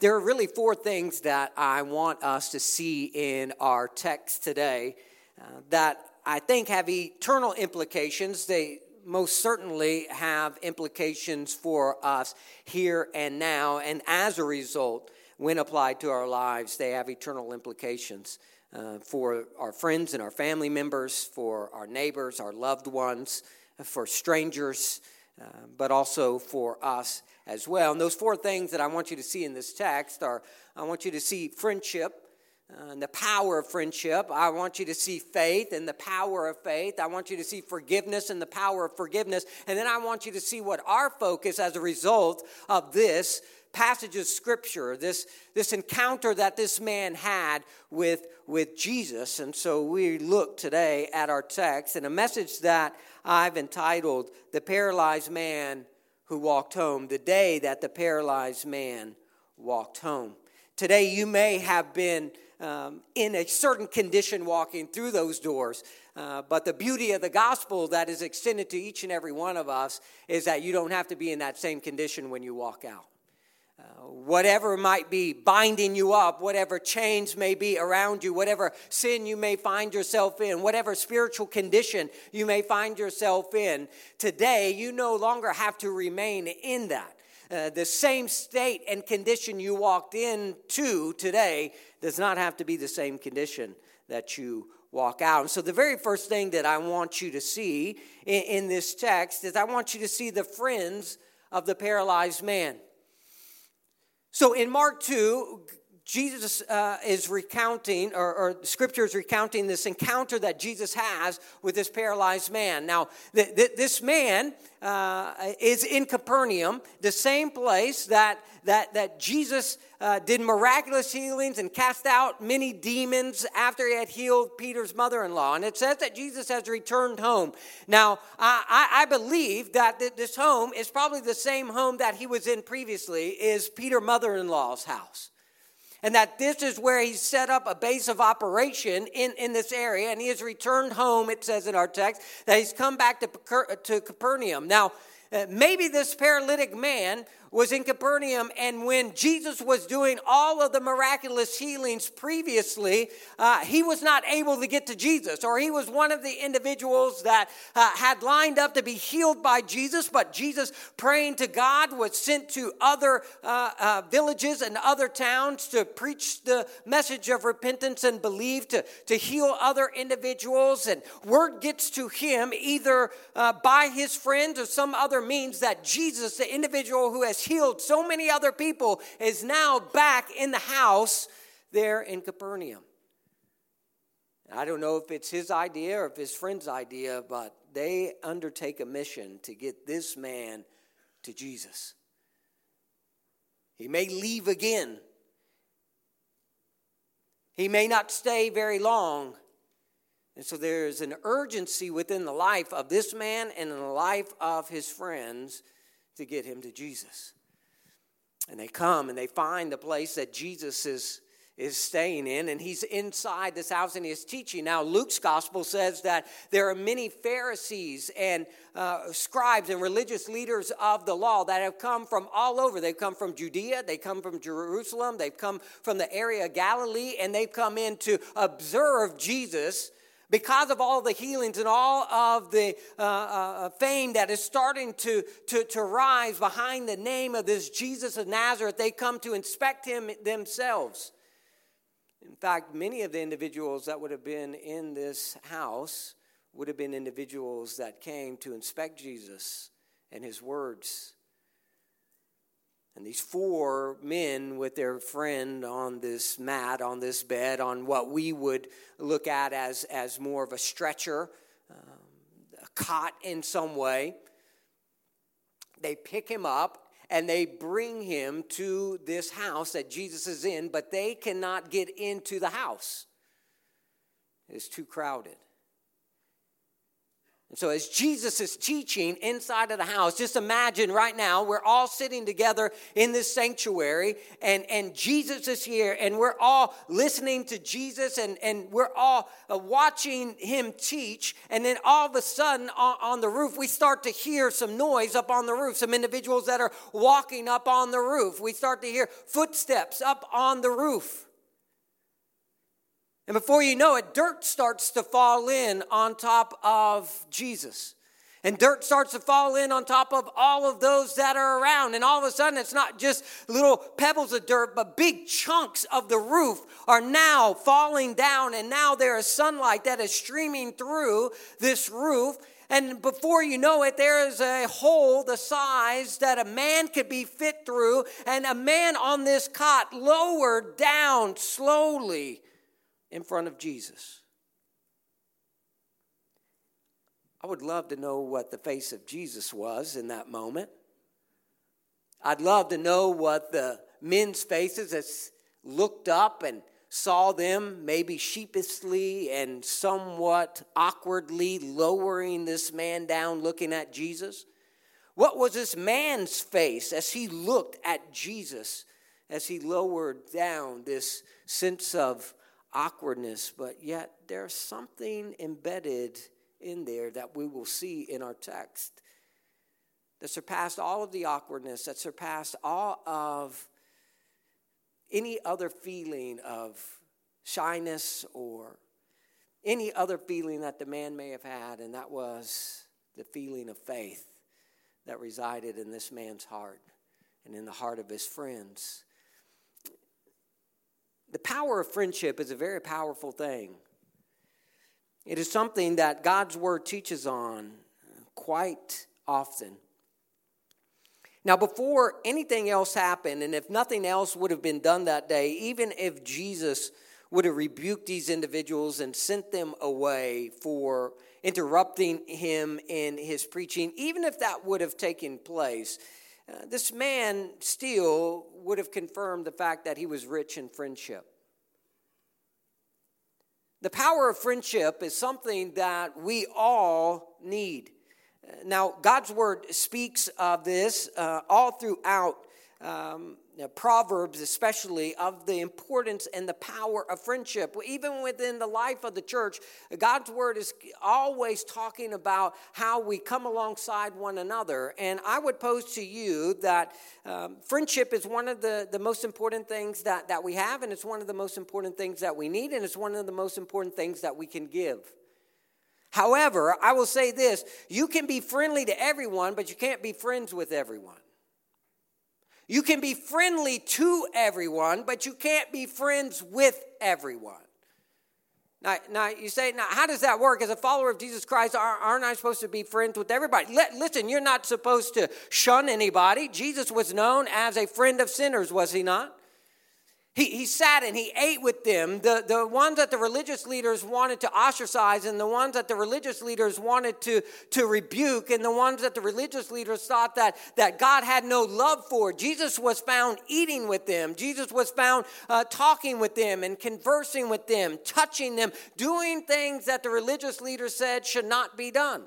There are really four things that I want us to see in our text today uh, that I think have eternal implications. They most certainly have implications for us here and now, and as a result, when applied to our lives, they have eternal implications uh, for our friends and our family members, for our neighbors, our loved ones, for strangers, uh, but also for us as well. And those four things that I want you to see in this text are I want you to see friendship. Uh, and the power of friendship. I want you to see faith and the power of faith. I want you to see forgiveness and the power of forgiveness. And then I want you to see what our focus as a result of this passage of scripture, this, this encounter that this man had with, with Jesus. And so we look today at our text and a message that I've entitled The Paralyzed Man Who Walked Home, the day that the paralyzed man walked home. Today, you may have been um, in a certain condition walking through those doors. Uh, but the beauty of the gospel that is extended to each and every one of us is that you don't have to be in that same condition when you walk out. Whatever might be binding you up, whatever chains may be around you, whatever sin you may find yourself in, whatever spiritual condition you may find yourself in, today you no longer have to remain in that. Uh, the same state and condition you walked into today does not have to be the same condition that you walk out. And so, the very first thing that I want you to see in, in this text is I want you to see the friends of the paralyzed man. So in Mark 2, Jesus uh, is recounting, or, or, scripture is recounting this encounter that Jesus has with this paralyzed man. Now, th- th- this man uh, is in Capernaum, the same place that, that, that Jesus uh, did miraculous healings and cast out many demons after he had healed Peter's mother in law. And it says that Jesus has returned home. Now, I, I believe that this home is probably the same home that he was in previously, is Peter's mother in law's house and that this is where he set up a base of operation in, in this area, and he has returned home, it says in our text, that he's come back to, to Capernaum. Now, uh, maybe this paralytic man was in Capernaum, and when Jesus was doing all of the miraculous healings previously, uh, he was not able to get to Jesus, or he was one of the individuals that uh, had lined up to be healed by Jesus, but Jesus, praying to God, was sent to other uh, uh villages and other towns to preach the message of repentance and believe, to, to heal other individuals. And word gets to him either uh, by his friends or some other means that Jesus, the individual who has healed so many other people, is now back in the house there in Capernaum. I don't know if it's his idea or if his friend's idea, but they undertake a mission to get this man to Jesus. He may leave again. He may not stay very long. And so there is an urgency within the life of this man and in the life of his friends to get him to Jesus. And they come and they find the place that Jesus is, is staying in, and he's inside this house and he's teaching. Now, Luke's gospel says that there are many Pharisees and uh, scribes and religious leaders of the law that have come from all over. They've come from Judea, they come from Jerusalem, they've come from the area of Galilee, and they've come in to observe Jesus because of all the healings and all of the uh, uh, fame that is starting to, to, to rise behind the name of this Jesus of Nazareth, they come to inspect him themselves. In fact, many of the individuals that would have been in this house would have been individuals that came to inspect Jesus and his words and these four men with their friend on this mat, on this bed, on what we would look at as, as more of a stretcher, um, a cot in some way, they pick him up and they bring him to this house that Jesus is in, but they cannot get into the house. It's too crowded. And so, as Jesus is teaching inside of the house, just imagine right now we're all sitting together in this sanctuary, and, and Jesus is here, and we're all listening to Jesus, and, and we're all uh, watching him teach. And then all of a sudden, on, on the roof, we start to hear some noise up on the roof, some individuals that are walking up on the roof. We start to hear footsteps up on the roof. And before you know it, dirt starts to fall in on top of Jesus. And dirt starts to fall in on top of all of those that are around. And all of a sudden, it's not just little pebbles of dirt, but big chunks of the roof are now falling down. And now there is sunlight that is streaming through this roof. And before you know it, there is a hole the size that a man could be fit through. And a man on this cot lowered down slowly in front of Jesus. I would love to know what the face of Jesus was in that moment. I'd love to know what the men's faces as looked up and saw them maybe sheepishly and somewhat awkwardly lowering this man down looking at Jesus. What was this man's face as he looked at Jesus as he lowered down this sense of awkwardness, but yet there's something embedded in there that we will see in our text that surpassed all of the awkwardness, that surpassed all of any other feeling of shyness or any other feeling that the man may have had, and that was the feeling of faith that resided in this man's heart and in the heart of his friends the power of friendship is a very powerful thing. It is something that God's Word teaches on quite often. Now, before anything else happened, and if nothing else would have been done that day, even if Jesus would have rebuked these individuals and sent them away for interrupting him in his preaching, even if that would have taken place, uh, this man still would have confirmed the fact that he was rich in friendship. The power of friendship is something that we all need. Now, God's word speaks of this uh, all throughout um, Proverbs, especially, of the importance and the power of friendship. Even within the life of the church, God's word is always talking about how we come alongside one another. And I would pose to you that um, friendship is one of the, the most important things that, that we have, and it's one of the most important things that we need, and it's one of the most important things that we can give. However, I will say this you can be friendly to everyone, but you can't be friends with everyone. You can be friendly to everyone, but you can't be friends with everyone. Now, now you say, now how does that work? As a follower of Jesus Christ, aren't I supposed to be friends with everybody? listen, you're not supposed to shun anybody. Jesus was known as a friend of sinners, was he not? He, he sat and he ate with them, the, the ones that the religious leaders wanted to ostracize, and the ones that the religious leaders wanted to, to rebuke, and the ones that the religious leaders thought that, that God had no love for. Jesus was found eating with them. Jesus was found uh, talking with them and conversing with them, touching them, doing things that the religious leaders said should not be done.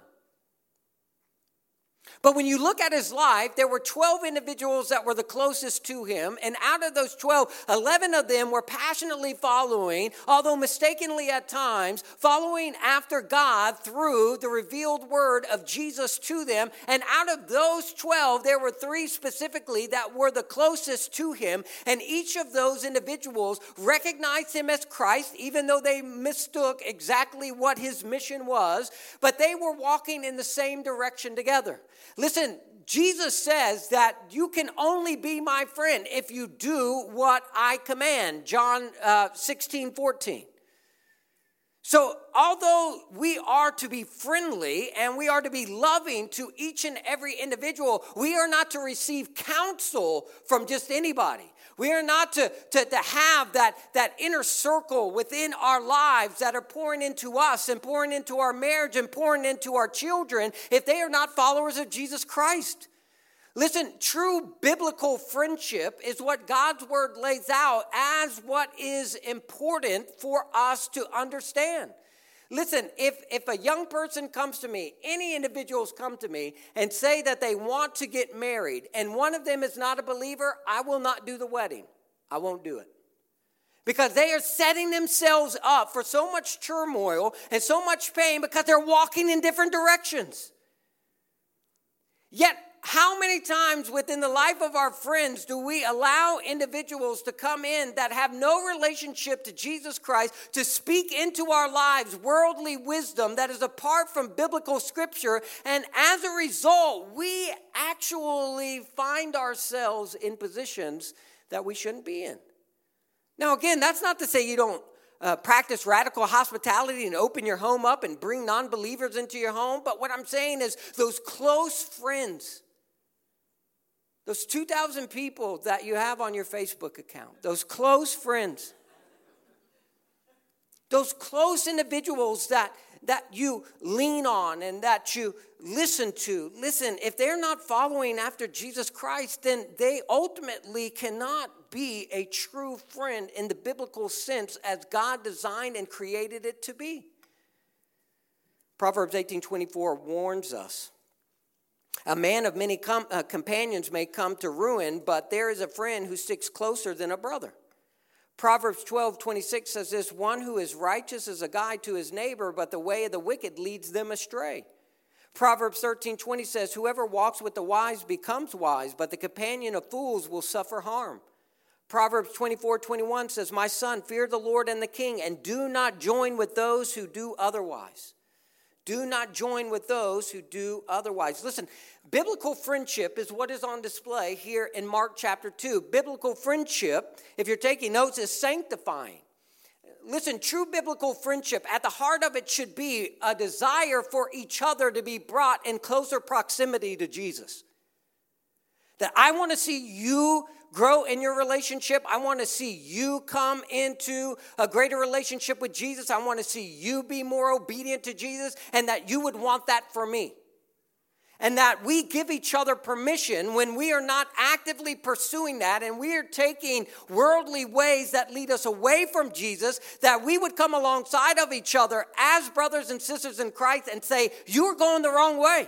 But when you look at his life, there were 12 individuals that were the closest to him. And out of those 12, 11 of them were passionately following, although mistakenly at times, following after God through the revealed word of Jesus to them. And out of those 12, there were three specifically that were the closest to him. And each of those individuals recognized him as Christ, even though they mistook exactly what his mission was. But they were walking in the same direction together. Listen, Jesus says that you can only be my friend if you do what I command. John uh, 16, 14. So, although we are to be friendly and we are to be loving to each and every individual, we are not to receive counsel from just anybody. We are not to, to, to have that, that inner circle within our lives that are pouring into us and pouring into our marriage and pouring into our children if they are not followers of Jesus Christ. Listen, true biblical friendship is what God's word lays out as what is important for us to understand. Listen, if, if a young person comes to me, any individuals come to me and say that they want to get married, and one of them is not a believer, I will not do the wedding. I won't do it. Because they are setting themselves up for so much turmoil and so much pain because they're walking in different directions. Yet, how many times within the life of our friends do we allow individuals to come in that have no relationship to Jesus Christ to speak into our lives worldly wisdom that is apart from biblical scripture? And as a result, we actually find ourselves in positions that we shouldn't be in. Now, again, that's not to say you don't uh, practice radical hospitality and open your home up and bring non believers into your home. But what I'm saying is, those close friends those 2,000 people that you have on your Facebook account, those close friends, those close individuals that, that you lean on and that you listen to. Listen, if they're not following after Jesus Christ, then they ultimately cannot be a true friend in the biblical sense as God designed and created it to be. Proverbs 18:24 warns us a man of many com- uh, companions may come to ruin, but there is a friend who sticks closer than a brother. Proverbs 12, 26 says this One who is righteous is a guide to his neighbor, but the way of the wicked leads them astray. Proverbs 13, 20 says, Whoever walks with the wise becomes wise, but the companion of fools will suffer harm. Proverbs 24, 21 says, My son, fear the Lord and the king, and do not join with those who do otherwise. Do not join with those who do otherwise. Listen, biblical friendship is what is on display here in Mark chapter 2. Biblical friendship, if you're taking notes, is sanctifying. Listen, true biblical friendship, at the heart of it should be a desire for each other to be brought in closer proximity to Jesus. That I want to see you grow in your relationship. I want to see you come into a greater relationship with Jesus. I want to see you be more obedient to Jesus, and that you would want that for me. And that we give each other permission when we are not actively pursuing that and we are taking worldly ways that lead us away from Jesus, that we would come alongside of each other as brothers and sisters in Christ and say, You're going the wrong way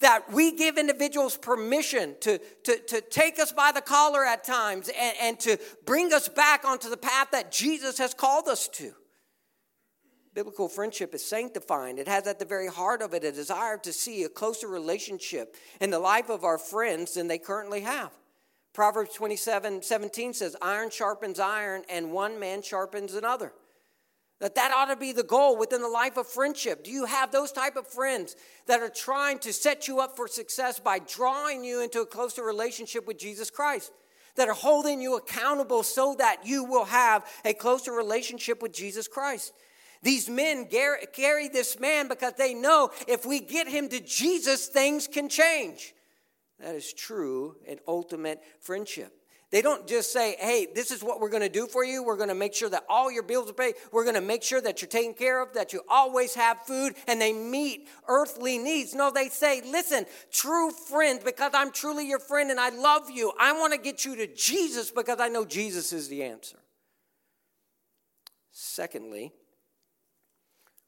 that we give individuals permission to, to, to take us by the collar at times and, and to bring us back onto the path that Jesus has called us to. Biblical friendship is sanctifying. It has at the very heart of it a desire to see a closer relationship in the life of our friends than they currently have. Proverbs 27 17 says, Iron sharpens iron, and one man sharpens another. That that ought to be the goal within the life of friendship. Do you have those type of friends that are trying to set you up for success by drawing you into a closer relationship with Jesus Christ? That are holding you accountable so that you will have a closer relationship with Jesus Christ. These men carry this man because they know if we get him to Jesus, things can change. That is true in ultimate friendship. They don't just say, hey, this is what we're going to do for you. We're going to make sure that all your bills are paid. We're going to make sure that you're taken care of, that you always have food, and they meet earthly needs. No, they say, listen, true friend, because I'm truly your friend and I love you, I want to get you to Jesus because I know Jesus is the answer. Secondly,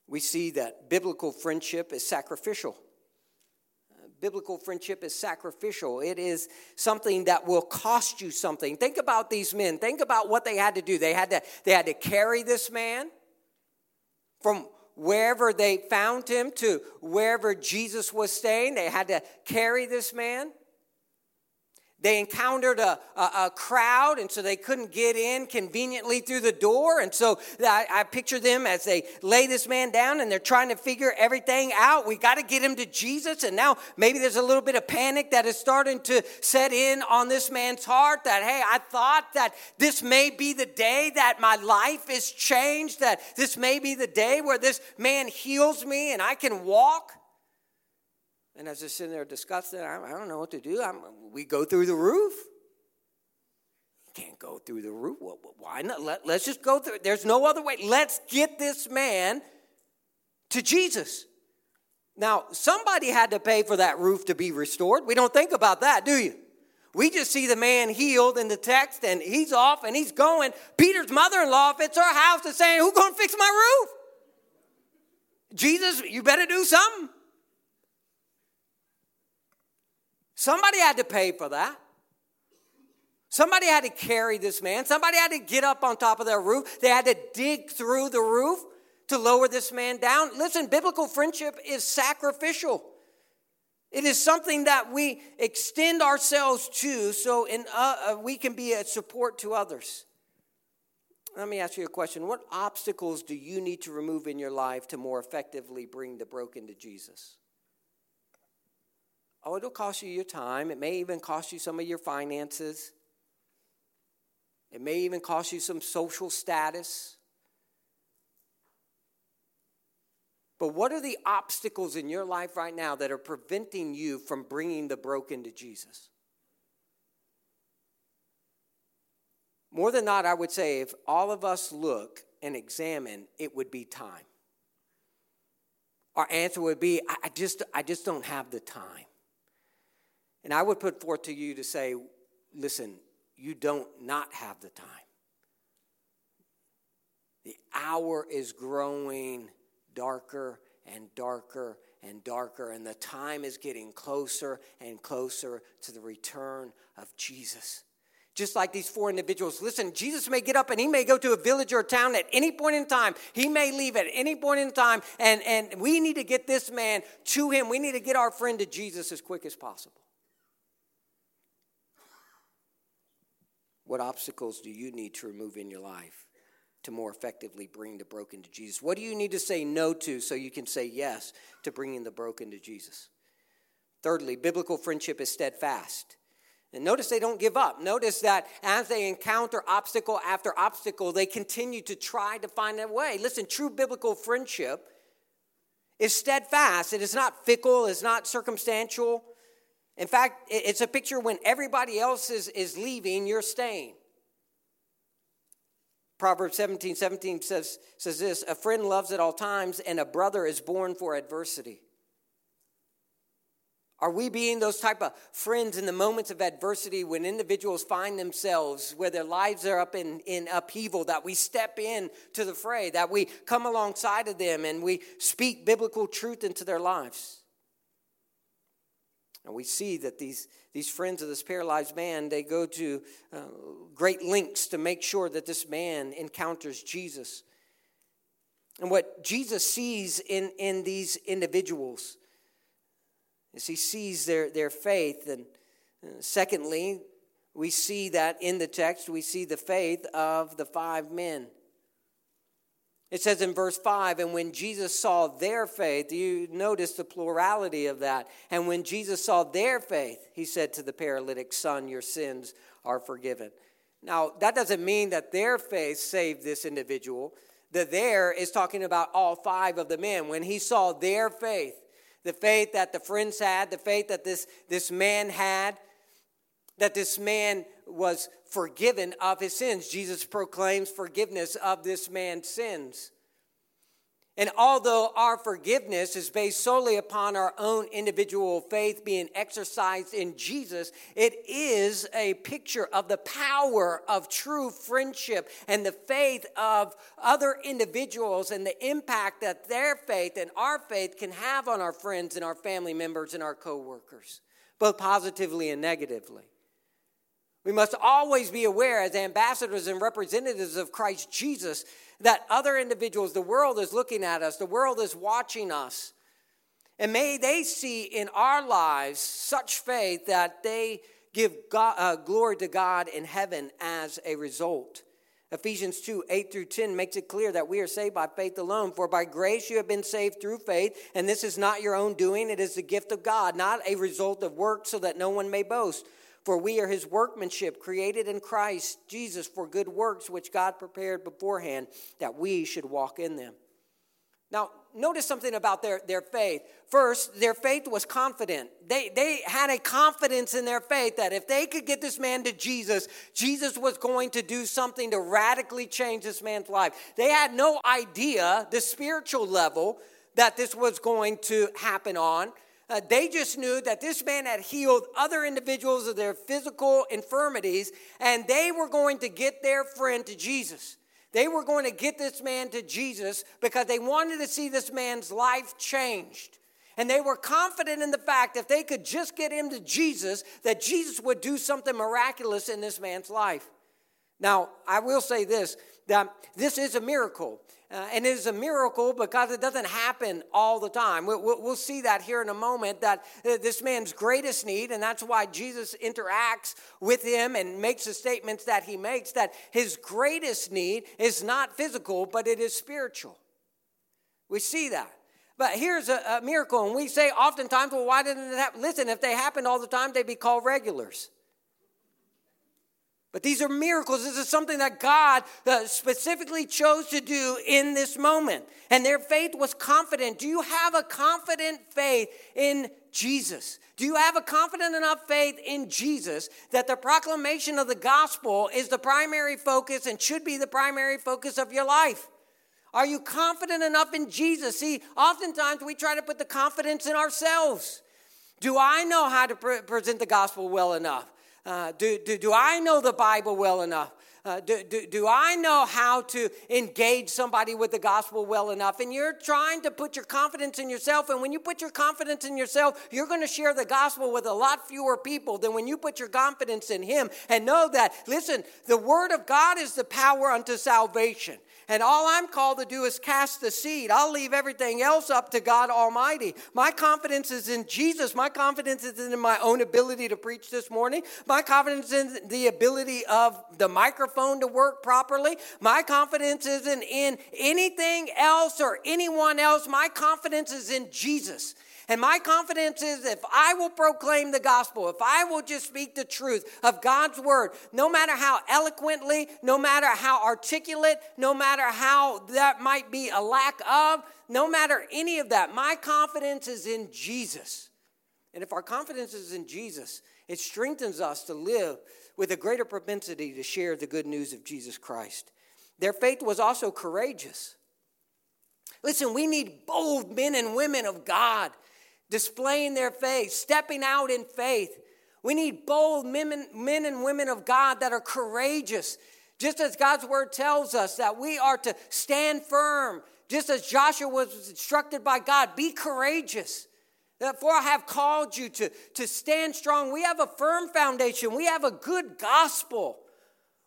we see that biblical friendship is sacrificial biblical friendship is sacrificial. It is something that will cost you something. Think about these men. Think about what they had to do. They had to, they had to carry this man from wherever they found him to wherever Jesus was staying. They had to carry this man. They encountered a, a, a, crowd, and so they couldn't get in conveniently through the door. And so I, I picture them as they lay this man down and they're trying to figure everything out. We got to get him to Jesus. And now maybe there's a little bit of panic that is starting to set in on this man's heart that, hey, I thought that this may be the day that my life is changed, that this may be the day where this man heals me and I can walk. And as they're sitting there discussing, I, I don't know what to do. I'm, we go through the roof. Can't go through the roof. Why not? Let, let's just go through. There's no other way. Let's get this man to Jesus. Now, somebody had to pay for that roof to be restored. We don't think about that, do you? We just see the man healed in the text and he's off and he's going. Peter's mother in law, if it's her house, is saying, Who's going to fix my roof? Jesus, you better do something. Somebody had to pay for that. Somebody had to carry this man. Somebody had to get up on top of their roof. They had to dig through the roof to lower this man down. Listen, biblical friendship is sacrificial. It is something that we extend ourselves to so in, uh, uh, we can be a support to others. Let me ask you a question. What obstacles do you need to remove in your life to more effectively bring the broken to Jesus? Oh, it'll cost you your time. It may even cost you some of your finances. It may even cost you some social status. But what are the obstacles in your life right now that are preventing you from bringing the broken to Jesus? More than not, I would say if all of us look and examine, it would be time. Our answer would be, I just, I just don't have the time. And I would put forth to you to say, listen, you don't not have the time. The hour is growing darker and darker and darker, and the time is getting closer and closer to the return of Jesus. Just like these four individuals. Listen, Jesus may get up and he may go to a village or a town at any point in time. He may leave at any point in time, and, and we need to get this man to him. We need to get our friend to Jesus as quick as possible. What obstacles do you need to remove in your life? to more effectively bring the broken to Jesus? What do you need to say no to so you can say yes to bringing the broken to Jesus? Thirdly, biblical friendship is steadfast. And notice they don't give up. Notice that as they encounter obstacle after obstacle, they continue to try to find a way. Listen, true biblical friendship is steadfast. It is not fickle, it's not circumstantial. In fact, it's a picture when everybody else is, is leaving, you're staying. Proverbs 17 17 says, says this A friend loves at all times, and a brother is born for adversity. Are we being those type of friends in the moments of adversity when individuals find themselves where their lives are up in, in upheaval, that we step in to the fray, that we come alongside of them and we speak biblical truth into their lives? And we see that these, these friends of this paralyzed man, they go to uh, great lengths to make sure that this man encounters Jesus. And what Jesus sees in, in these individuals is he sees their, their faith. And uh, secondly, we see that in the text, we see the faith of the five men. It says in verse 5, and when Jesus saw their faith, you notice the plurality of that. And when Jesus saw their faith, he said to the paralytic, Son, your sins are forgiven. Now, that doesn't mean that their faith saved this individual. The there is talking about all five of the men. When he saw their faith, the faith that the friends had, the faith that this, this man had, that this man was forgiven of his sins. Jesus proclaims forgiveness of this man's sins. And although our forgiveness is based solely upon our own individual faith being exercised in Jesus, it is a picture of the power of true friendship and the faith of other individuals and the impact that their faith and our faith can have on our friends and our family members and our coworkers, both positively and negatively. We must always be aware, as ambassadors and representatives of Christ Jesus, that other individuals, the world is looking at us, the world is watching us. And may they see in our lives such faith that they give God, uh, glory to God in heaven as a result. Ephesians 2 8 through 10 makes it clear that we are saved by faith alone. For by grace you have been saved through faith, and this is not your own doing, it is the gift of God, not a result of work, so that no one may boast. For we are his workmanship, created in Christ Jesus for good works, which God prepared beforehand that we should walk in them. Now, notice something about their, their faith. First, their faith was confident. They, they had a confidence in their faith that if they could get this man to Jesus, Jesus was going to do something to radically change this man's life. They had no idea the spiritual level that this was going to happen on. Uh, they just knew that this man had healed other individuals of their physical infirmities, and they were going to get their friend to Jesus. They were going to get this man to Jesus because they wanted to see this man's life changed. And they were confident in the fact that if they could just get him to Jesus, that Jesus would do something miraculous in this man's life. Now, I will say this that this is a miracle. Uh, and it is a miracle because it doesn't happen all the time. We'll, we'll, see that here in a moment that uh, this man's greatest need, and that's why Jesus interacts with him and makes the statements that he makes, that his greatest need is not physical, but it is spiritual. We see that. But here's a, a miracle, and we say oftentimes, well, why didn't it happen? Listen, if they happened all the time, they'd be called regulars. But these are miracles. This is something that God uh, specifically chose to do in this moment. And their faith was confident. Do you have a confident faith in Jesus? Do you have a confident enough faith in Jesus that the proclamation of the gospel is the primary focus and should be the primary focus of your life? Are you confident enough in Jesus? See, oftentimes we try to put the confidence in ourselves. Do I know how to pre- present the gospel well enough? Uh, do, do, do I know the Bible well enough? Uh, do, do, do I know how to engage somebody with the gospel well enough? And you're trying to put your confidence in yourself. And when you put your confidence in yourself, you're going to share the gospel with a lot fewer people than when you put your confidence in Him. And know that, listen, the Word of God is the power unto salvation. And all I'm called to do is cast the seed. I'll leave everything else up to God Almighty. My confidence is in Jesus. My confidence is in my own ability to preach this morning. My confidence is in the ability of the microphone to work properly. My confidence isn't in anything else or anyone else. My confidence is in Jesus. And my confidence is if I will proclaim the gospel, if I will just speak the truth of God's word, no matter how eloquently, no matter how articulate, no matter how that might be a lack of, no matter any of that, my confidence is in Jesus. And if our confidence is in Jesus, it strengthens us to live with a greater propensity to share the good news of Jesus Christ. Their faith was also courageous. Listen, we need bold men and women of God displaying their faith, stepping out in faith. We need bold men, men and women of God that are courageous, just as God's word tells us that we are to stand firm, just as Joshua was instructed by God be courageous. Therefore, I have called you to, to stand strong. We have a firm foundation, we have a good gospel.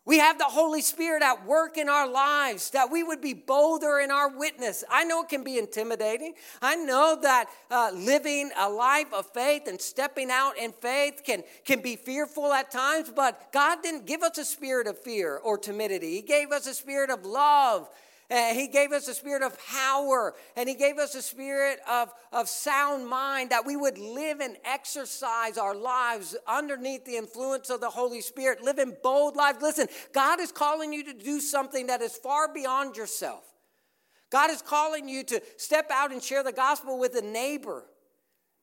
We have the Holy Spirit at work in our lives, that we would be bolder in our witness. I know it can be intimidating. I know that uh, living a life of faith and stepping out in faith can, can be fearful at times, but God didn't give us a spirit of fear or timidity. He gave us a spirit of love and he gave us a spirit of power and he gave us a spirit of, of sound mind that we would live and exercise our lives underneath the influence of the Holy Spirit, living bold lives. Listen, God is calling you to do something that is far beyond yourself. God is calling you to step out and share the gospel with a neighbor.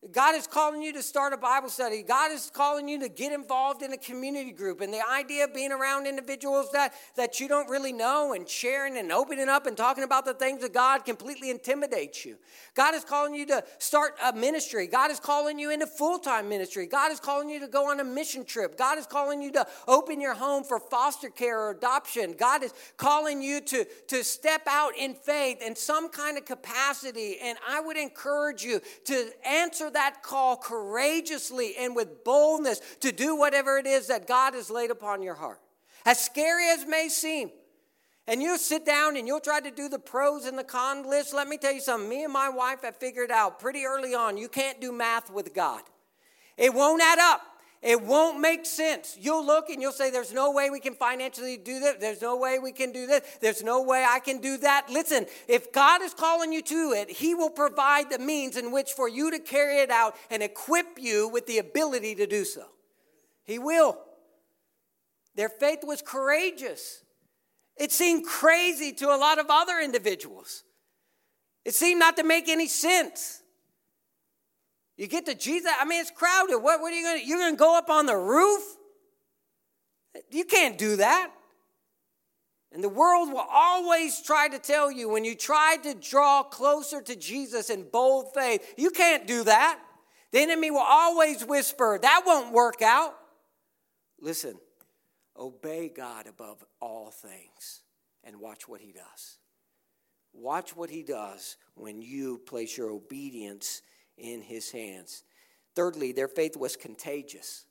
God is calling you to start a Bible study. God is calling you to get involved in a community group. And the idea of being around individuals that, that you don't really know and sharing and opening up and talking about the things of God completely intimidates you. God is calling you to start a ministry. God is calling you into full time ministry. God is calling you to go on a mission trip. God is calling you to open your home for foster care or adoption. God is calling you to, to step out in faith in some kind of capacity. And I would encourage you to answer that call courageously and with boldness to do whatever it is that God has laid upon your heart. As scary as may seem, and you'll sit down and you'll try to do the pros and the con list. Let me tell you something. Me and my wife have figured out pretty early on you can't do math with God, it won't add up. It won't make sense. You'll look and you'll say, There's no way we can financially do this. There's no way we can do this. There's no way I can do that. Listen, if God is calling you to it, He will provide the means in which for you to carry it out and equip you with the ability to do so. He will. Their faith was courageous. It seemed crazy to a lot of other individuals. It seemed not to make any sense. You get to Jesus, I mean, it's crowded. What, what are you going to, you're going to go up on the roof? You can't do that. And the world will always try to tell you when you try to draw closer to Jesus in bold faith, you can't do that. The enemy will always whisper, that won't work out. Listen, obey God above all things. and watch what he does. Watch what he does when you place your obedience in his hands. Thirdly, their faith was contagious.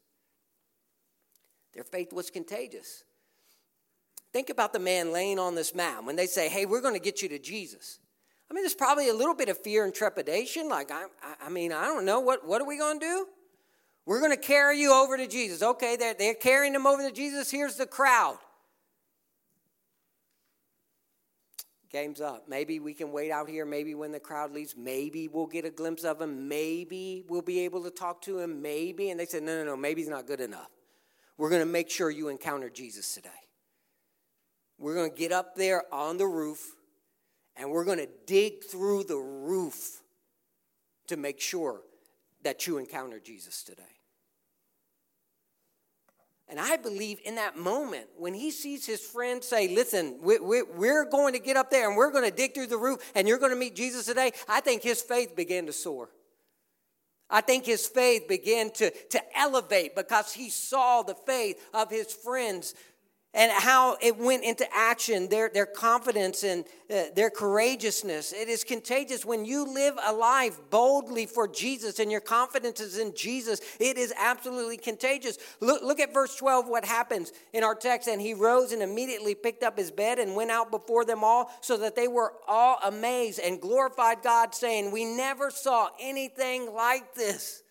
Their faith was contagious. Think about the man laying on this mat when they say, Hey, we're going to get you to Jesus. I mean, there's probably a little bit of fear and trepidation. Like, I, I mean, I don't know. What, what are we going to do? We're going to carry you over to Jesus. Okay, they're, they're carrying him over to Jesus. Here's the crowd. Game's up. Maybe we can wait out here. Maybe when the crowd leaves, maybe we'll get a glimpse of him. Maybe we'll be able to talk to him. Maybe. And they said, no, no, no, maybe he's not good enough. We're going to make sure you encounter Jesus today. We're going to get up there on the roof and we're going to dig through the roof to make sure that you encounter Jesus today. And I believe in that moment, when he sees his friend say, Listen, we're going to get up there and we're going to dig through the roof and you're going to meet Jesus today, I think his faith began to soar. I think his faith began to, to elevate because he saw the faith of his friends and how it went into action, their, their confidence and uh, their courageousness. It is contagious when you live a life boldly for Jesus and your confidence is in Jesus. It is absolutely contagious. Look, look at verse 12, what happens in our text. And he rose and immediately picked up his bed and went out before them all, so that they were all amazed and glorified God, saying, We never saw anything like this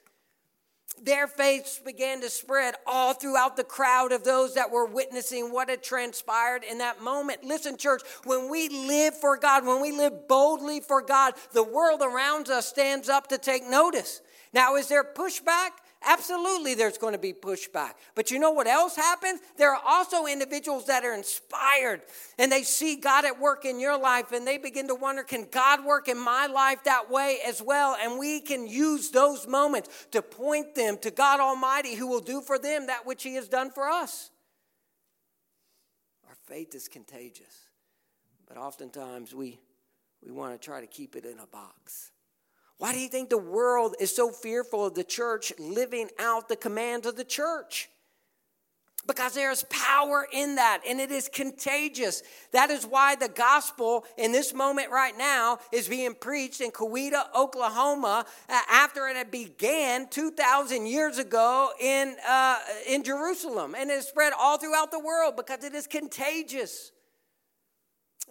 their faiths began to spread all throughout the crowd of those that were witnessing what had transpired in that moment. Listen, church, when we live for God, when we live boldly for God, the world around us stands up to take notice. Now, is there pushback? Absolutely, there's going to be pushback. But you know what else happens? There are also individuals that are inspired and they see God at work in your life and they begin to wonder can God work in my life that way as well? And we can use those moments to point them to God Almighty who will do for them that which He has done for us. Our faith is contagious, but oftentimes we, we want to try to keep it in a box. Why do you think the world is so fearful of the church living out the commands of the church? Because there's power in that and it is contagious. That is why the gospel in this moment right now is being preached in Coweta, Oklahoma, uh, after it began 2,000 years ago in, uh, in Jerusalem. And it spread all throughout the world because it is contagious.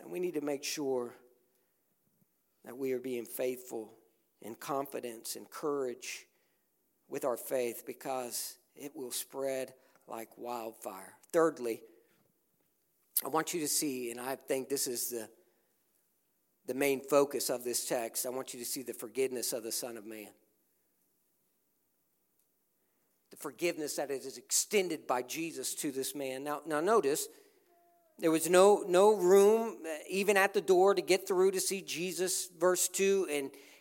And we need to make sure that we are being faithful and confidence and courage with our faith because it will spread like wildfire. Thirdly, I want you to see, and I think this is the, the main focus of this text, I want you to see the forgiveness of the Son of Man. The forgiveness that is extended by Jesus to this man. Now, now notice, there was no, no room, uh, even at the door, to get through to see Jesus, verse 2, and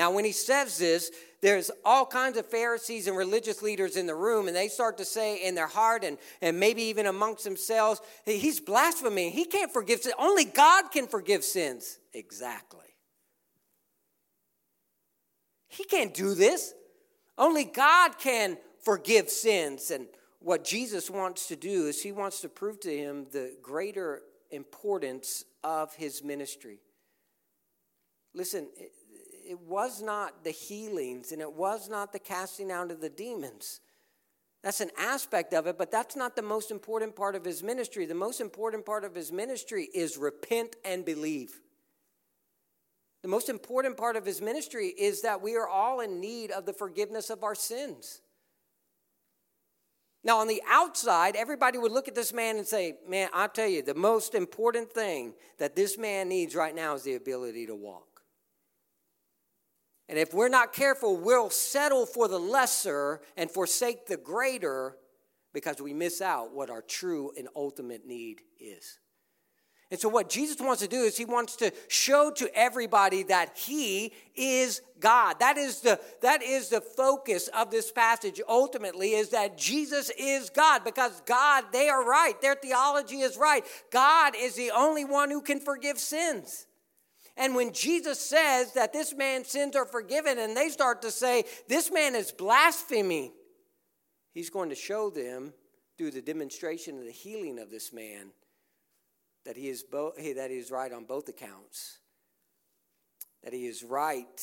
Now, when he says this, there's all kinds of Pharisees and religious leaders in the room, and they start to say in their heart and, and maybe even amongst themselves, hey, he's blaspheming. He can't forgive sins. Only God can forgive sins. Exactly. He can't do this. Only God can forgive sins. And what Jesus wants to do is he wants to prove to him the greater importance of his ministry. Listen, it was not the healings and it was not the casting out of the demons. That's an aspect of it, but that's not the most important part of his ministry. The most important part of his ministry is repent and believe. The most important part of his ministry is that we are all in need of the forgiveness of our sins. Now, on the outside, everybody would look at this man and say, Man, i tell you, the most important thing that this man needs right now is the ability to walk. And if we're not careful, we'll settle for the lesser and forsake the greater because we miss out what our true and ultimate need is. And so, what Jesus wants to do is he wants to show to everybody that he is God. That is the, that is the focus of this passage ultimately, is that Jesus is God because God, they are right. Their theology is right. God is the only one who can forgive sins. And when Jesus says that this man's sins are forgiven, and they start to say, this man is blaspheming, he's going to show them through the demonstration of the healing of this man that he is, bo- that he is right on both accounts, that he is right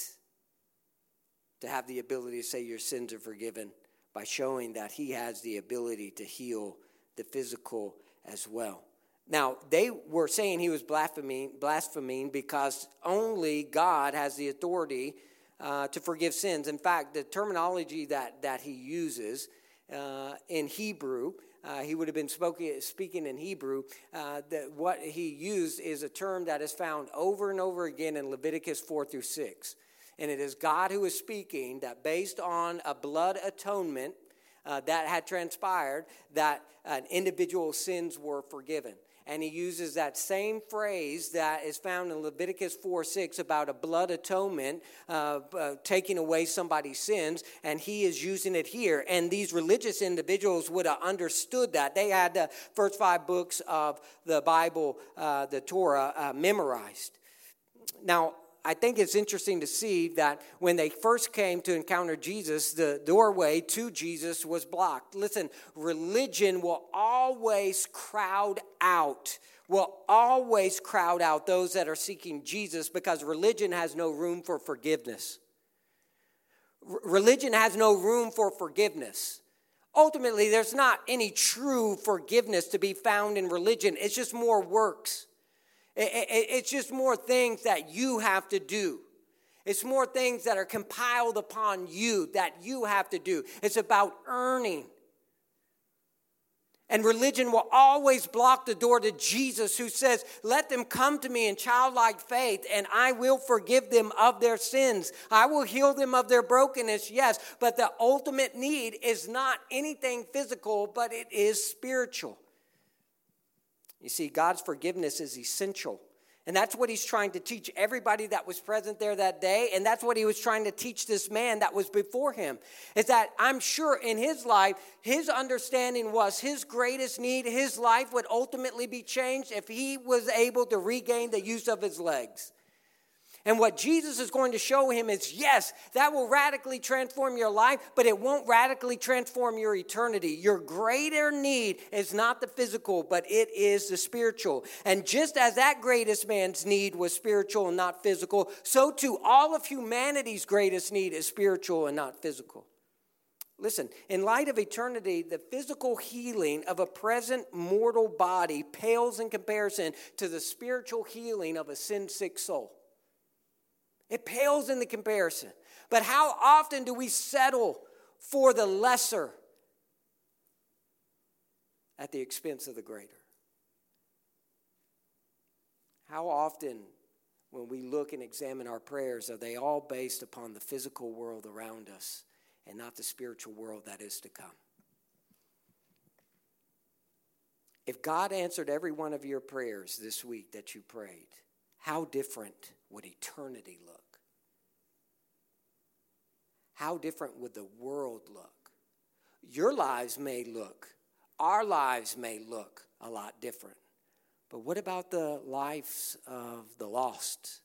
to have the ability to say your sins are forgiven by showing that he has the ability to heal the physical as well. Now, they were saying he was blaspheming, blaspheming because only God has the authority uh, to forgive sins. In fact, the terminology that, that he uses uh, in Hebrew uh, he would have been spoken, speaking in Hebrew. Uh, that what he used is a term that is found over and over again in Leviticus 4 through 6. And it is God who is speaking that based on a blood atonement uh, that had transpired, that an individual's sins were forgiven and he uses that same phrase that is found in Leviticus 4 6 about a blood atonement, uh, uh, taking away somebody's sins, and he is using it here. And these religious individuals would have understood that. They had the first five books of the Bible, uh, the Torah, uh, memorized. Now, I think it's interesting to see that when they first came to encounter Jesus, the doorway to Jesus was blocked. Listen, religion will always crowd out, will always crowd out those that are seeking Jesus because religion has no room for forgiveness. R- religion has no room for forgiveness. Ultimately, there's not any true forgiveness to be found in religion, it's just more works. It's just more things that you have to do. It's more things that are compiled upon you that you have to do. It's about earning. And religion will always block the door to Jesus, who says, Let them come to me in childlike faith, and I will forgive them of their sins. I will heal them of their brokenness, yes. But the ultimate need is not anything physical, but it is spiritual. You see, God's forgiveness is essential. And that's what he's trying to teach everybody that was present there that day. And that's what he was trying to teach this man that was before him. Is that I'm sure in his life, his understanding was his greatest need, his life would ultimately be changed if he was able to regain the use of his legs. And what Jesus is going to show him is yes, that will radically transform your life, but it won't radically transform your eternity. Your greater need is not the physical, but it is the spiritual. And just as that greatest man's need was spiritual and not physical, so too all of humanity's greatest need is spiritual and not physical. Listen, in light of eternity, the physical healing of a present mortal body pales in comparison to the spiritual healing of a sin sick soul. It pales in the comparison. But how often do we settle for the lesser at the expense of the greater? How often, when we look and examine our prayers, are they all based upon the physical world around us and not the spiritual world that is to come? If God answered every one of your prayers this week that you prayed, how different would eternity look? how different would the world look? Your lives may look, our lives may look a lot different. But what about the lives of the lost?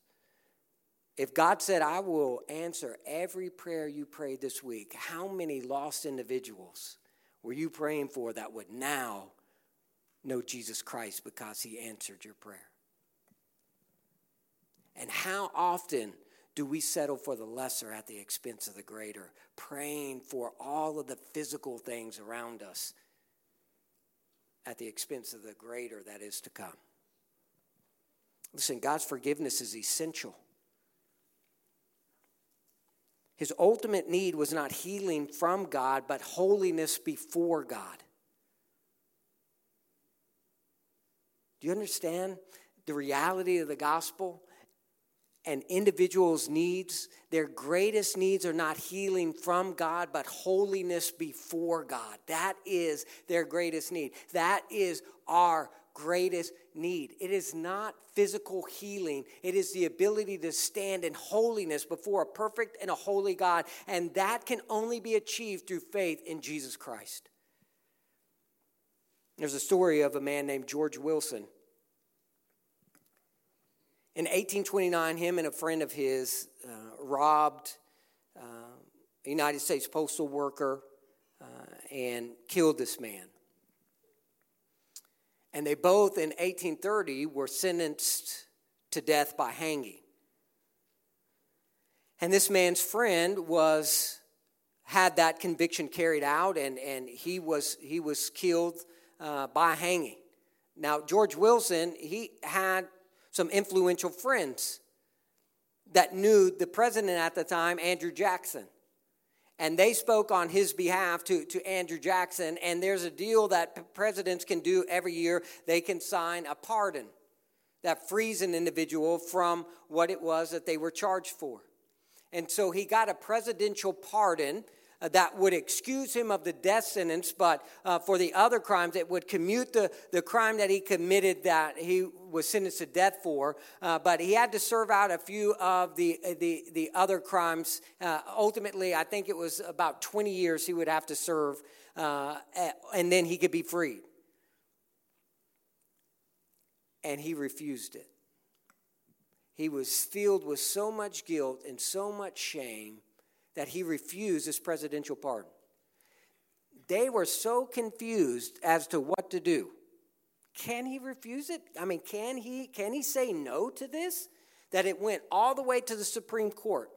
If God said, I will answer every prayer you prayed this week, how many lost individuals were you praying for that would now know Jesus Christ because he answered your prayer? And how often do we settle for the lesser at the expense of the greater, praying for all of the physical things around us at the expense of the greater that is to come? Listen, God's forgiveness is essential. His ultimate need was not healing from God, but holiness before God. Do you understand the reality of the gospel? And individuals' needs, their greatest needs are not healing from God, but holiness before God. That is their greatest need. That is our greatest need. It is not physical healing, it is the ability to stand in holiness before a perfect and a holy God. And that can only be achieved through faith in Jesus Christ. There's a story of a man named George Wilson. In 1829, him and a friend of his uh, robbed uh, a United States postal worker uh, and killed this man. And they both in 1830 were sentenced to death by hanging. And this man's friend was had that conviction carried out and, and he was he was killed uh, by hanging. Now George Wilson, he had some influential friends that knew the president at the time, Andrew Jackson and they spoke on his behalf to, to Andrew Jackson. And there's a deal that presidents can do every year. They can sign a pardon that frees an individual from what it was that they were charged for. And so he got a presidential pardon that would excuse him of the death sentence, but uh, for the other crimes, it would commute the, the crime that he committed that he was sentenced to death for. Uh, but he had to serve out a few of the, uh, the, the other crimes. Uh, ultimately, I think it was about 20 years he would have to serve, uh, and then he could be freed. And he refused it. He was filled with so much guilt and so much shame that he refused this presidential pardon. They were so confused as to what to do. Can he refuse it? I mean, can he can he say no to this? That it went all the way to the Supreme Court.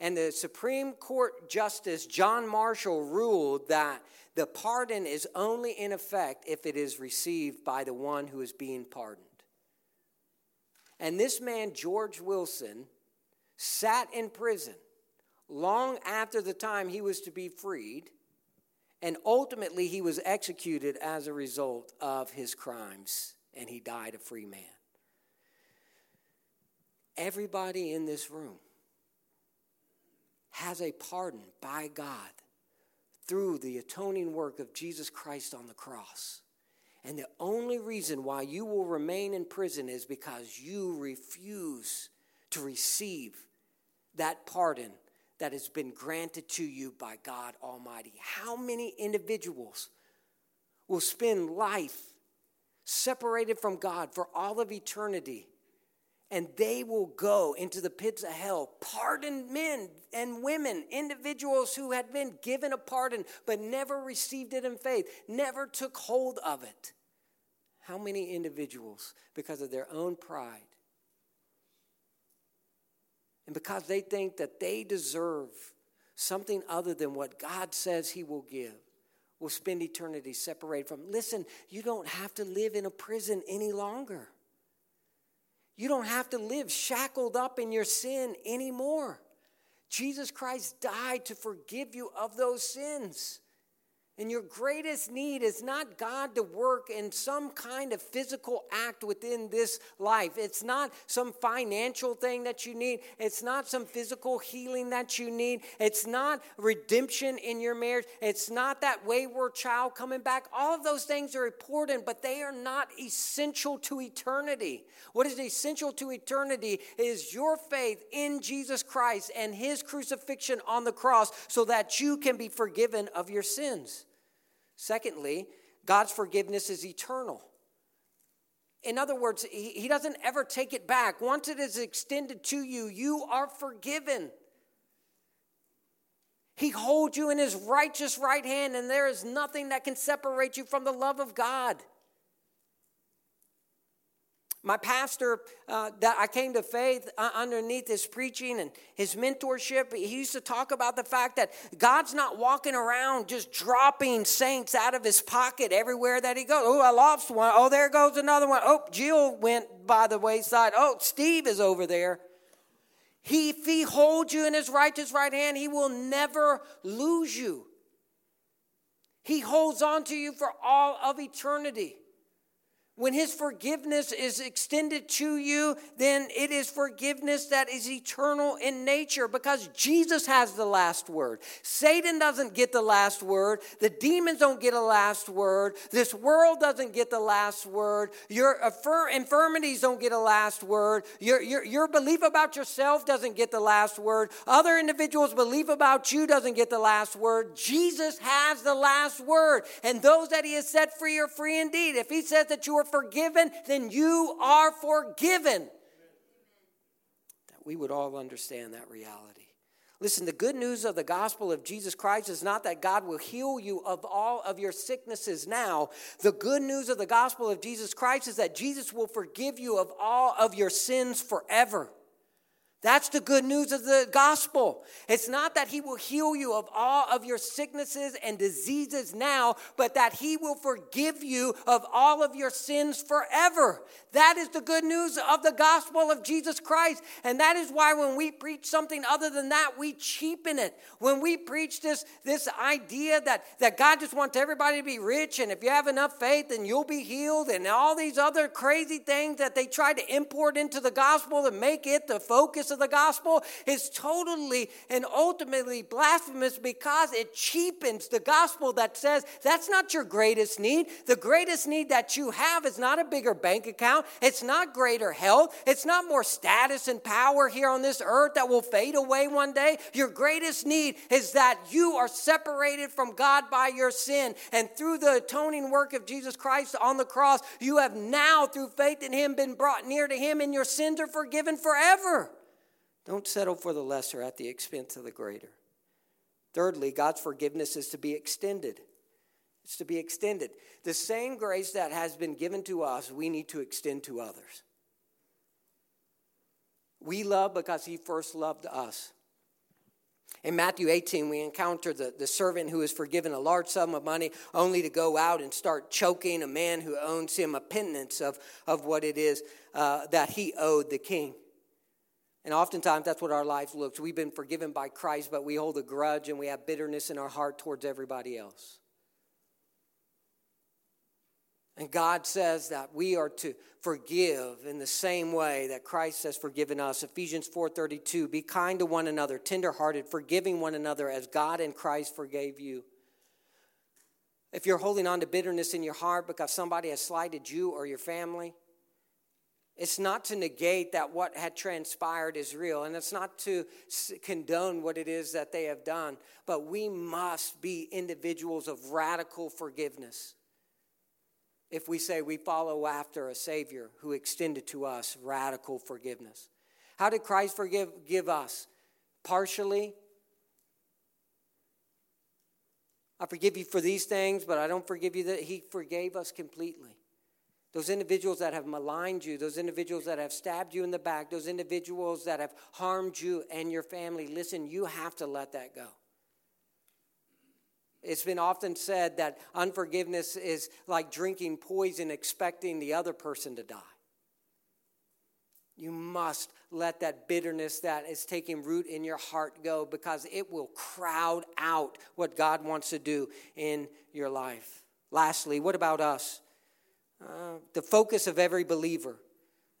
And the Supreme Court Justice John Marshall ruled that the pardon is only in effect if it is received by the one who is being pardoned. And this man, George Wilson, sat in prison long after the time he was to be freed, and ultimately he was executed as a result of his crimes, and he died a free man. Everybody in this room has a pardon by God through the atoning work of Jesus Christ on the cross. And the only reason why you will remain in prison is because you refuse to receive that pardon that has been granted to you by God Almighty. How many individuals will spend life separated from God for all of eternity? And they will go into the pits of hell. Pardoned men and women, individuals who had been given a pardon but never received it in faith, never took hold of it. How many individuals, because of their own pride, and because they think that they deserve something other than what God says He will give, will spend eternity separated from. Listen, you don't have to live in a prison any longer. You don't have to live shackled up in your sin anymore. Jesus Christ died to forgive you of those sins. And your greatest need is not God to work in some kind of physical act within this life. It's not some financial thing that you need. It's not some physical healing that you need. It's not redemption in your marriage. It's not that wayward child coming back. All of those things are important, but they are not essential to eternity. What is essential to eternity is your faith in Jesus Christ and his crucifixion on the cross so that you can be forgiven of your sins. Secondly, God's forgiveness is eternal. In other words, he, doesn't ever take it back. Once it is extended to you, you are forgiven. He holds you in his righteous right hand, and there is nothing that can separate you from the love of God. My pastor uh, that I came to faith uh, underneath his preaching and his mentorship, he used to talk about the fact that God's not walking around just dropping saints out of his pocket everywhere that he goes. Oh, I lost one. Oh, there goes another one. Oh, Jill went by the wayside. Oh, Steve is over there. He, if he holds you in his righteous right hand, he will never lose you. He holds on to you for all of eternity. When his forgiveness is extended to you, then it is forgiveness that is eternal in nature because Jesus has the last word. Satan doesn't get the last word. The demons don't get a last word. This world doesn't get the last word. Your infirmities don't get a last word. Your, your, your belief about yourself doesn't get the last word. Other individuals' belief about you doesn't get the last word. Jesus has the last word. And those that he has set free are free indeed. If he says that you are forgiven, then you are forgiven. That we would all understand that reality. Listen, the good news of the gospel of Jesus Christ is not that God will heal you of all of your sicknesses now. The good news of the gospel of Jesus Christ is that Jesus will forgive you of all of your sins forever. That's the good news of the gospel. It's not that he will heal you of all of your sicknesses and diseases now, but that he will forgive you of all of your sins forever. That is the good news of the gospel of Jesus Christ. And that is why when we preach something other than that, we cheapen it. When we preach this, this idea that, that God just wants everybody to be rich, and if you have enough faith, then you'll be healed, and all these other crazy things that they try to import into the gospel to make it the focus of the gospel is totally and ultimately blasphemous because it cheapens the gospel that says that's not your greatest need. The greatest need that you have is not a bigger bank account, it's not greater health, it's not more status and power here on this earth that will fade away one day. Your greatest need is that you are separated from God by your sin. And through the atoning work of Jesus Christ on the cross, you have now, through faith in Him, been brought near to Him, and your sins are forgiven forever. Don't settle for the lesser at the expense of the greater. Thirdly, God's forgiveness is to be extended. It's to be extended. The same grace that has been given to us, we need to extend to others. We love because He first loved us. In Matthew 18, we encounter the, the servant who is forgiven a large sum of money only to go out and start choking a man who owns him a pittance of, of what it is uh, that he owed the king. And oftentimes that's what our life looks. We've been forgiven by Christ, but we hold a grudge and we have bitterness in our heart towards everybody else. And God says that we are to forgive in the same way that Christ has forgiven us. Ephesians 4:32, be kind to one another, tenderhearted, forgiving one another as God and Christ forgave you. If you're holding on to bitterness in your heart because somebody has slighted you or your family, it's not to negate that what had transpired is real, and it's not to condone what it is that they have done, but we must be individuals of radical forgiveness. If we say we follow after a Savior who extended to us radical forgiveness. How did Christ forgive give us? Partially. I forgive you for these things, but I don't forgive you that He forgave us completely. Those individuals that have maligned you, those individuals that have stabbed you in the back, those individuals that have harmed you and your family, listen, you have to let that go. It's been often said that unforgiveness is like drinking poison, expecting the other person to die. You must let that bitterness that is taking root in your heart go because it will crowd out what God wants to do in your life. Lastly, what about us? Uh, the focus of every believer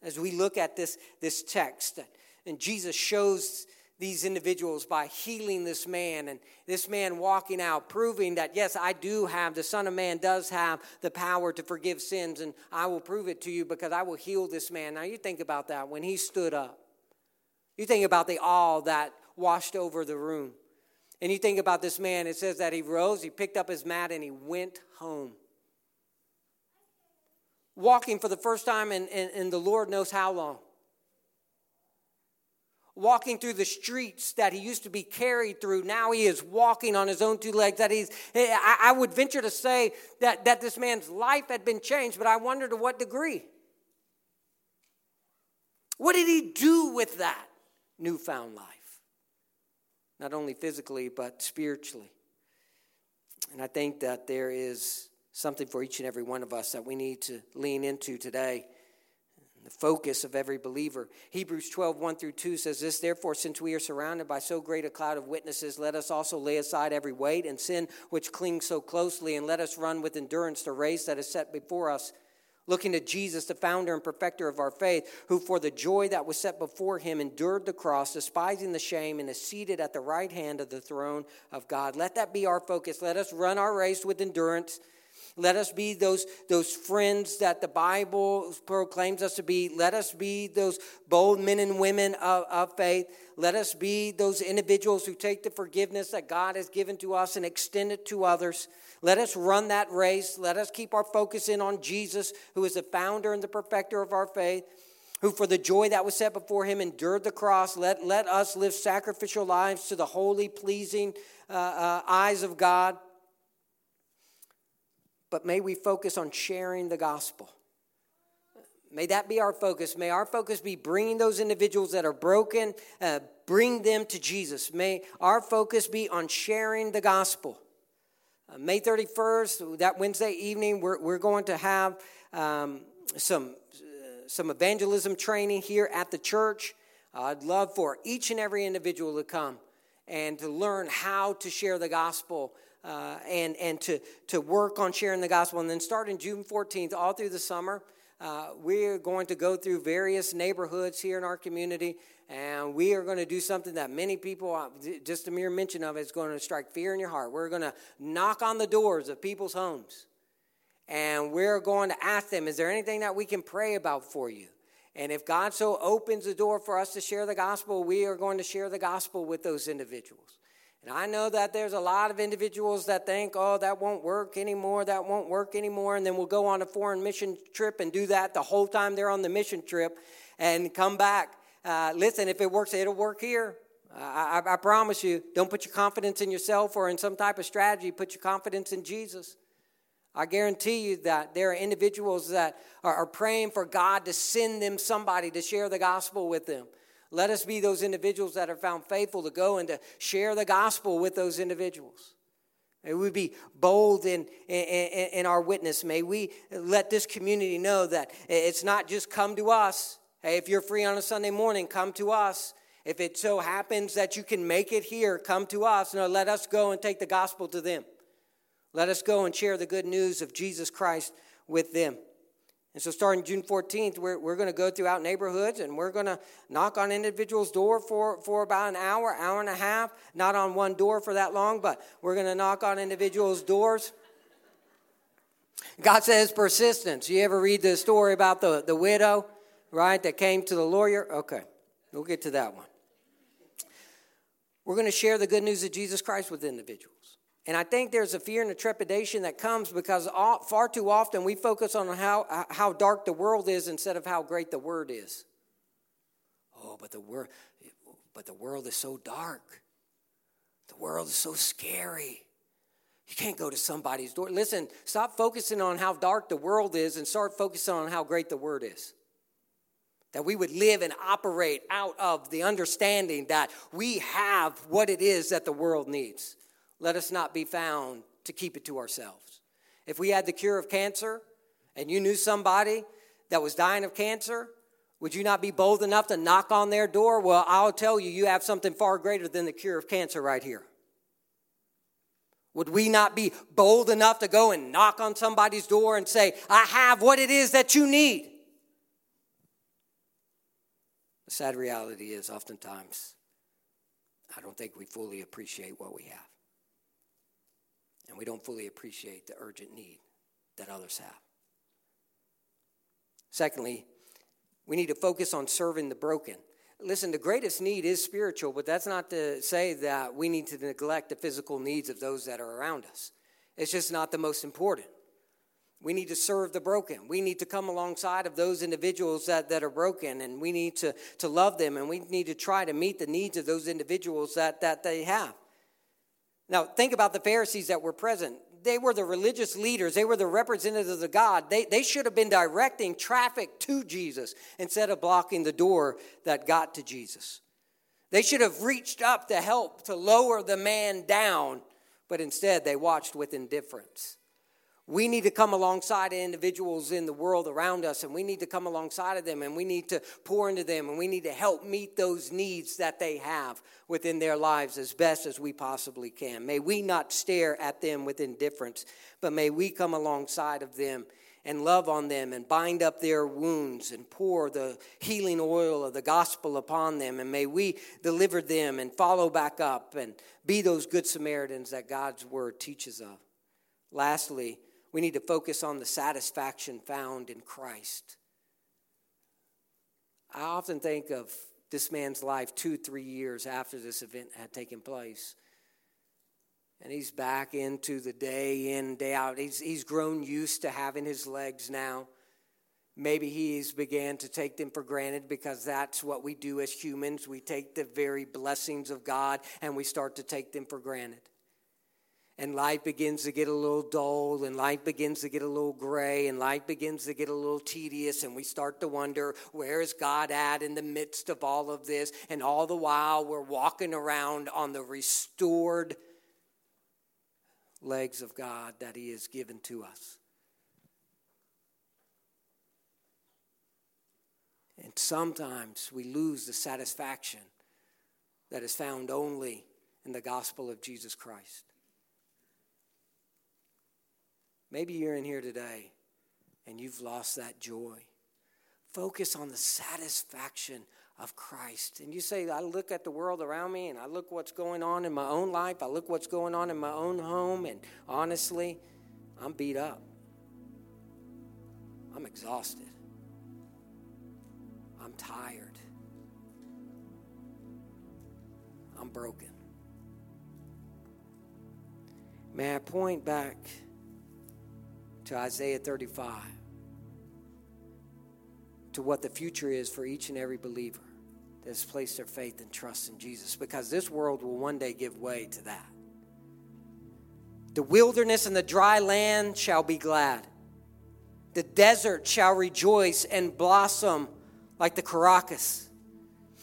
as we look at this, this text. And Jesus shows these individuals by healing this man and this man walking out, proving that, yes, I do have, the Son of Man does have the power to forgive sins, and I will prove it to you because I will heal this man. Now, you think about that when he stood up. You think about the awe that washed over the room. And you think about this man, it says that he rose, he picked up his mat, and he went home walking for the first time in, in, in, the Lord knows how long. Walking through the streets that he used to be carried through, now he is walking on his own two legs. That he's, eh, I, I would venture to say that, that this man's life had been changed, but I wonder to what degree. What did he do with that newfound life? Not only physically, but spiritually. And I think that there is something for each and every one of us that we need to lean into today. The focus of every believer. Hebrews 12, 1 through 2 says this Therefore, since we are surrounded by so great a cloud of witnesses, let us also lay aside every weight and sin which clings so closely, and let us run with endurance the race that is set before us looking to Jesus, the founder and perfecter of our faith, who for the joy that was set before him endured the cross, despising the shame, and is seated at the right hand of the throne of God. Let that be our focus. Let us run our race with endurance. Let us be those, those friends that the Bible proclaims us to be. Let us be those bold men and women of, of faith. Let us be those individuals who take the forgiveness that God has given to us and extend it to others. Let us run that race. Let us keep our focus in on Jesus, who is the founder and the perfecter of our faith, who for the joy that was set before him endured the cross. Let, let us live sacrificial lives to the holy, pleasing uh, uh, eyes of God. But may we focus on sharing the gospel. May that be our focus. May our focus be bringing those individuals that are broken, uh, bring them to Jesus. May our focus be on sharing the gospel. Uh, May 31st, that Wednesday evening, we're, we're going to have um, some, uh, some evangelism training here at the church. I'd love for each and every individual to come and to learn how to share the gospel uh, and, and to, to work on sharing the gospel. And then starting June 14th, all through the summer, uh, we're going to go through various neighborhoods here in our community, and we are going to do something that many people, uh, just a mere mention of it, is going to strike fear in your heart. We're going to knock on the doors of people's homes, and we're going to ask them, Is there anything that we can pray about for you? And if God so opens the door for us to share the gospel, we are going to share the gospel with those individuals. And I know that there's a lot of individuals that think, oh, that won't work anymore, that won't work anymore, and then we'll go on a foreign mission trip and do that the whole time they're on the mission trip and come back. Uh, listen, if it works, it'll work here. I, I, I promise you. Don't put your confidence in yourself or in some type of strategy, put your confidence in Jesus. I guarantee you that there are individuals that are, are praying for God to send them somebody to share the gospel with them. Let us be those individuals that are found faithful to go and to share the gospel with those individuals. May we be bold in, in, in, our witness. May we let this community know that it's not just come to us. Hey, if you're free on a Sunday morning, come to us. If it so happens that you can make it here, come to us. No, let us go and take the gospel to them. Let us go and share the good news of Jesus Christ with them. And so, starting June 14th, we're, we're going to go throughout neighborhoods and we're going to knock on individuals' door for, for about an hour, hour and a half. Not on one door for that long, but we're going to knock on individuals' doors. God says persistence. You ever read the story about the, the widow, right, that came to the lawyer? Okay, we'll get to that one. We're going to share the good news of Jesus Christ with individuals. And I think there's a fear and a trepidation that comes because all, far too often we focus on how, how dark the world is instead of how great the word is. Oh, but the, word, but the world is so dark. The world is so scary. You can't go to somebody's door. Listen, stop focusing on how dark the world is and start focusing on how great the word is. That we would live and operate out of the understanding that we have what it is that the world needs let us not be found to keep it to ourselves. If we had the cure of cancer and you knew somebody that was dying of cancer, would you not be bold enough to knock on their door? Well, I'll tell you, you have something far greater than the cure of cancer right here. Would we not be bold enough to go and knock on somebody's door and say, I have what it is that you need? The sad reality is, oftentimes, I don't think we fully appreciate what we have and we don't fully appreciate the urgent need that others have. Secondly, we need to focus on serving the broken. Listen, the greatest need is spiritual, but that's not to say that we need to neglect the physical needs of those that are around us. It's just not the most important. We need to serve the broken. We need to come alongside of those individuals that, that are broken, and we need to, to love them, and we need to try to meet the needs of those individuals that, that they have. Now, think about the Pharisees that were present. They were the religious leaders, they were the representatives of God. They, they should have been directing traffic to Jesus instead of blocking the door that got to Jesus. They should have reached up to help to lower the man down, but instead they watched with indifference. We need to come alongside individuals in the world around us, and we need to come alongside of them, and we need to pour into them, and we need to help meet those needs that they have within their lives as best as we possibly can. May we not stare at them with indifference, but may we come alongside of them and love on them and bind up their wounds and pour the healing oil of the gospel upon them. And may we deliver them and follow back up and be those good Samaritans that God's word teaches of. Lastly, we need to focus on the satisfaction found in Christ. I often think of this man's life two, three years after this event had taken place. And he's back into the day in, day out. He's, he's grown used to having his legs now. Maybe he's began to take them for granted because that's what we do as humans. We take the very blessings of God and we start to take them for granted and life begins to get a little dull and life begins to get a little gray and life begins to get a little tedious and we start to wonder where is god at in the midst of all of this? And all the while we're walking around on the restored legs of god that he has given to us. And sometimes we lose the satisfaction that is found only in the gospel of jesus christ Maybe you're in here today and you've lost that joy. Focus on the satisfaction of Christ. And you say, I look at the world around me and I look what's going on in my own life, I look what's going on in my own home, and honestly, I'm beat up. I'm exhausted. I'm tired. I'm broken. May I point back? To Isaiah 35, to what the future is for each and every believer that has placed their faith and trust in Jesus, because this world will one day give way to that. The wilderness and the dry land shall be glad. The desert shall rejoice and blossom like the crocus.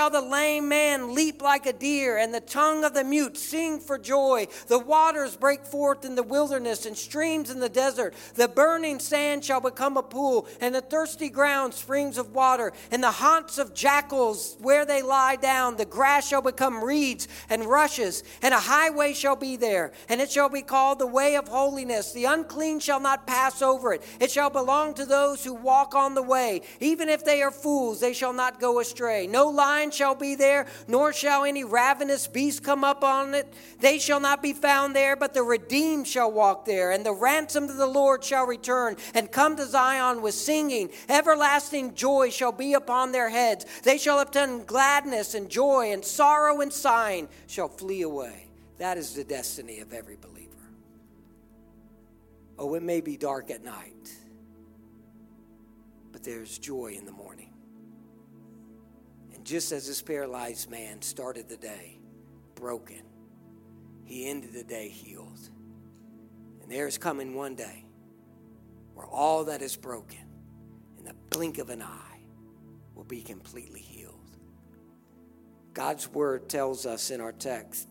shall the lame man leap like a deer, and the tongue of the mute sing for joy. The waters break forth in the wilderness, and streams in the desert. The burning sand shall become a pool, and the thirsty ground springs of water. And the haunts of jackals, where they lie down, the grass shall become reeds and rushes, and a highway shall be there, and it shall be called the way of holiness. The unclean shall not pass over it. It shall belong to those who walk on the way. Even if they are fools, they shall not go astray. No lion shall be there, nor shall any ravenous beast come up on it. They shall not be found there, but the redeemed shall walk there, and the ransomed of the Lord shall return and come to Zion with singing. Everlasting joy shall be upon their heads. They shall obtain gladness and joy, and sorrow and sighing shall flee away. That is the destiny of every believer. Oh, it may be dark at night, but there's joy in the morning. Just as this paralyzed man started the day broken, he ended the day healed. And there is coming one day where all that is broken in the blink of an eye will be completely healed. God's word tells us in our text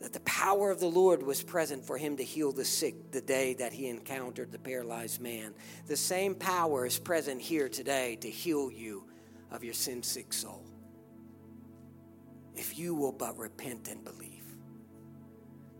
that the power of the Lord was present for him to heal the sick the day that he encountered the paralyzed man. The same power is present here today to heal you of your sin sick soul. If you will but repent and believe.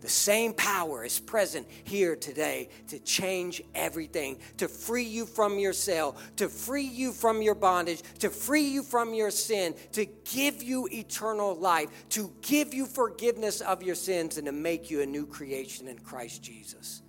The same power is present here today to change everything, to free you from your cell, to free you from your bondage, to free you from your sin, to give you eternal life, to give you forgiveness of your sins, and to make you a new creation in Christ Jesus.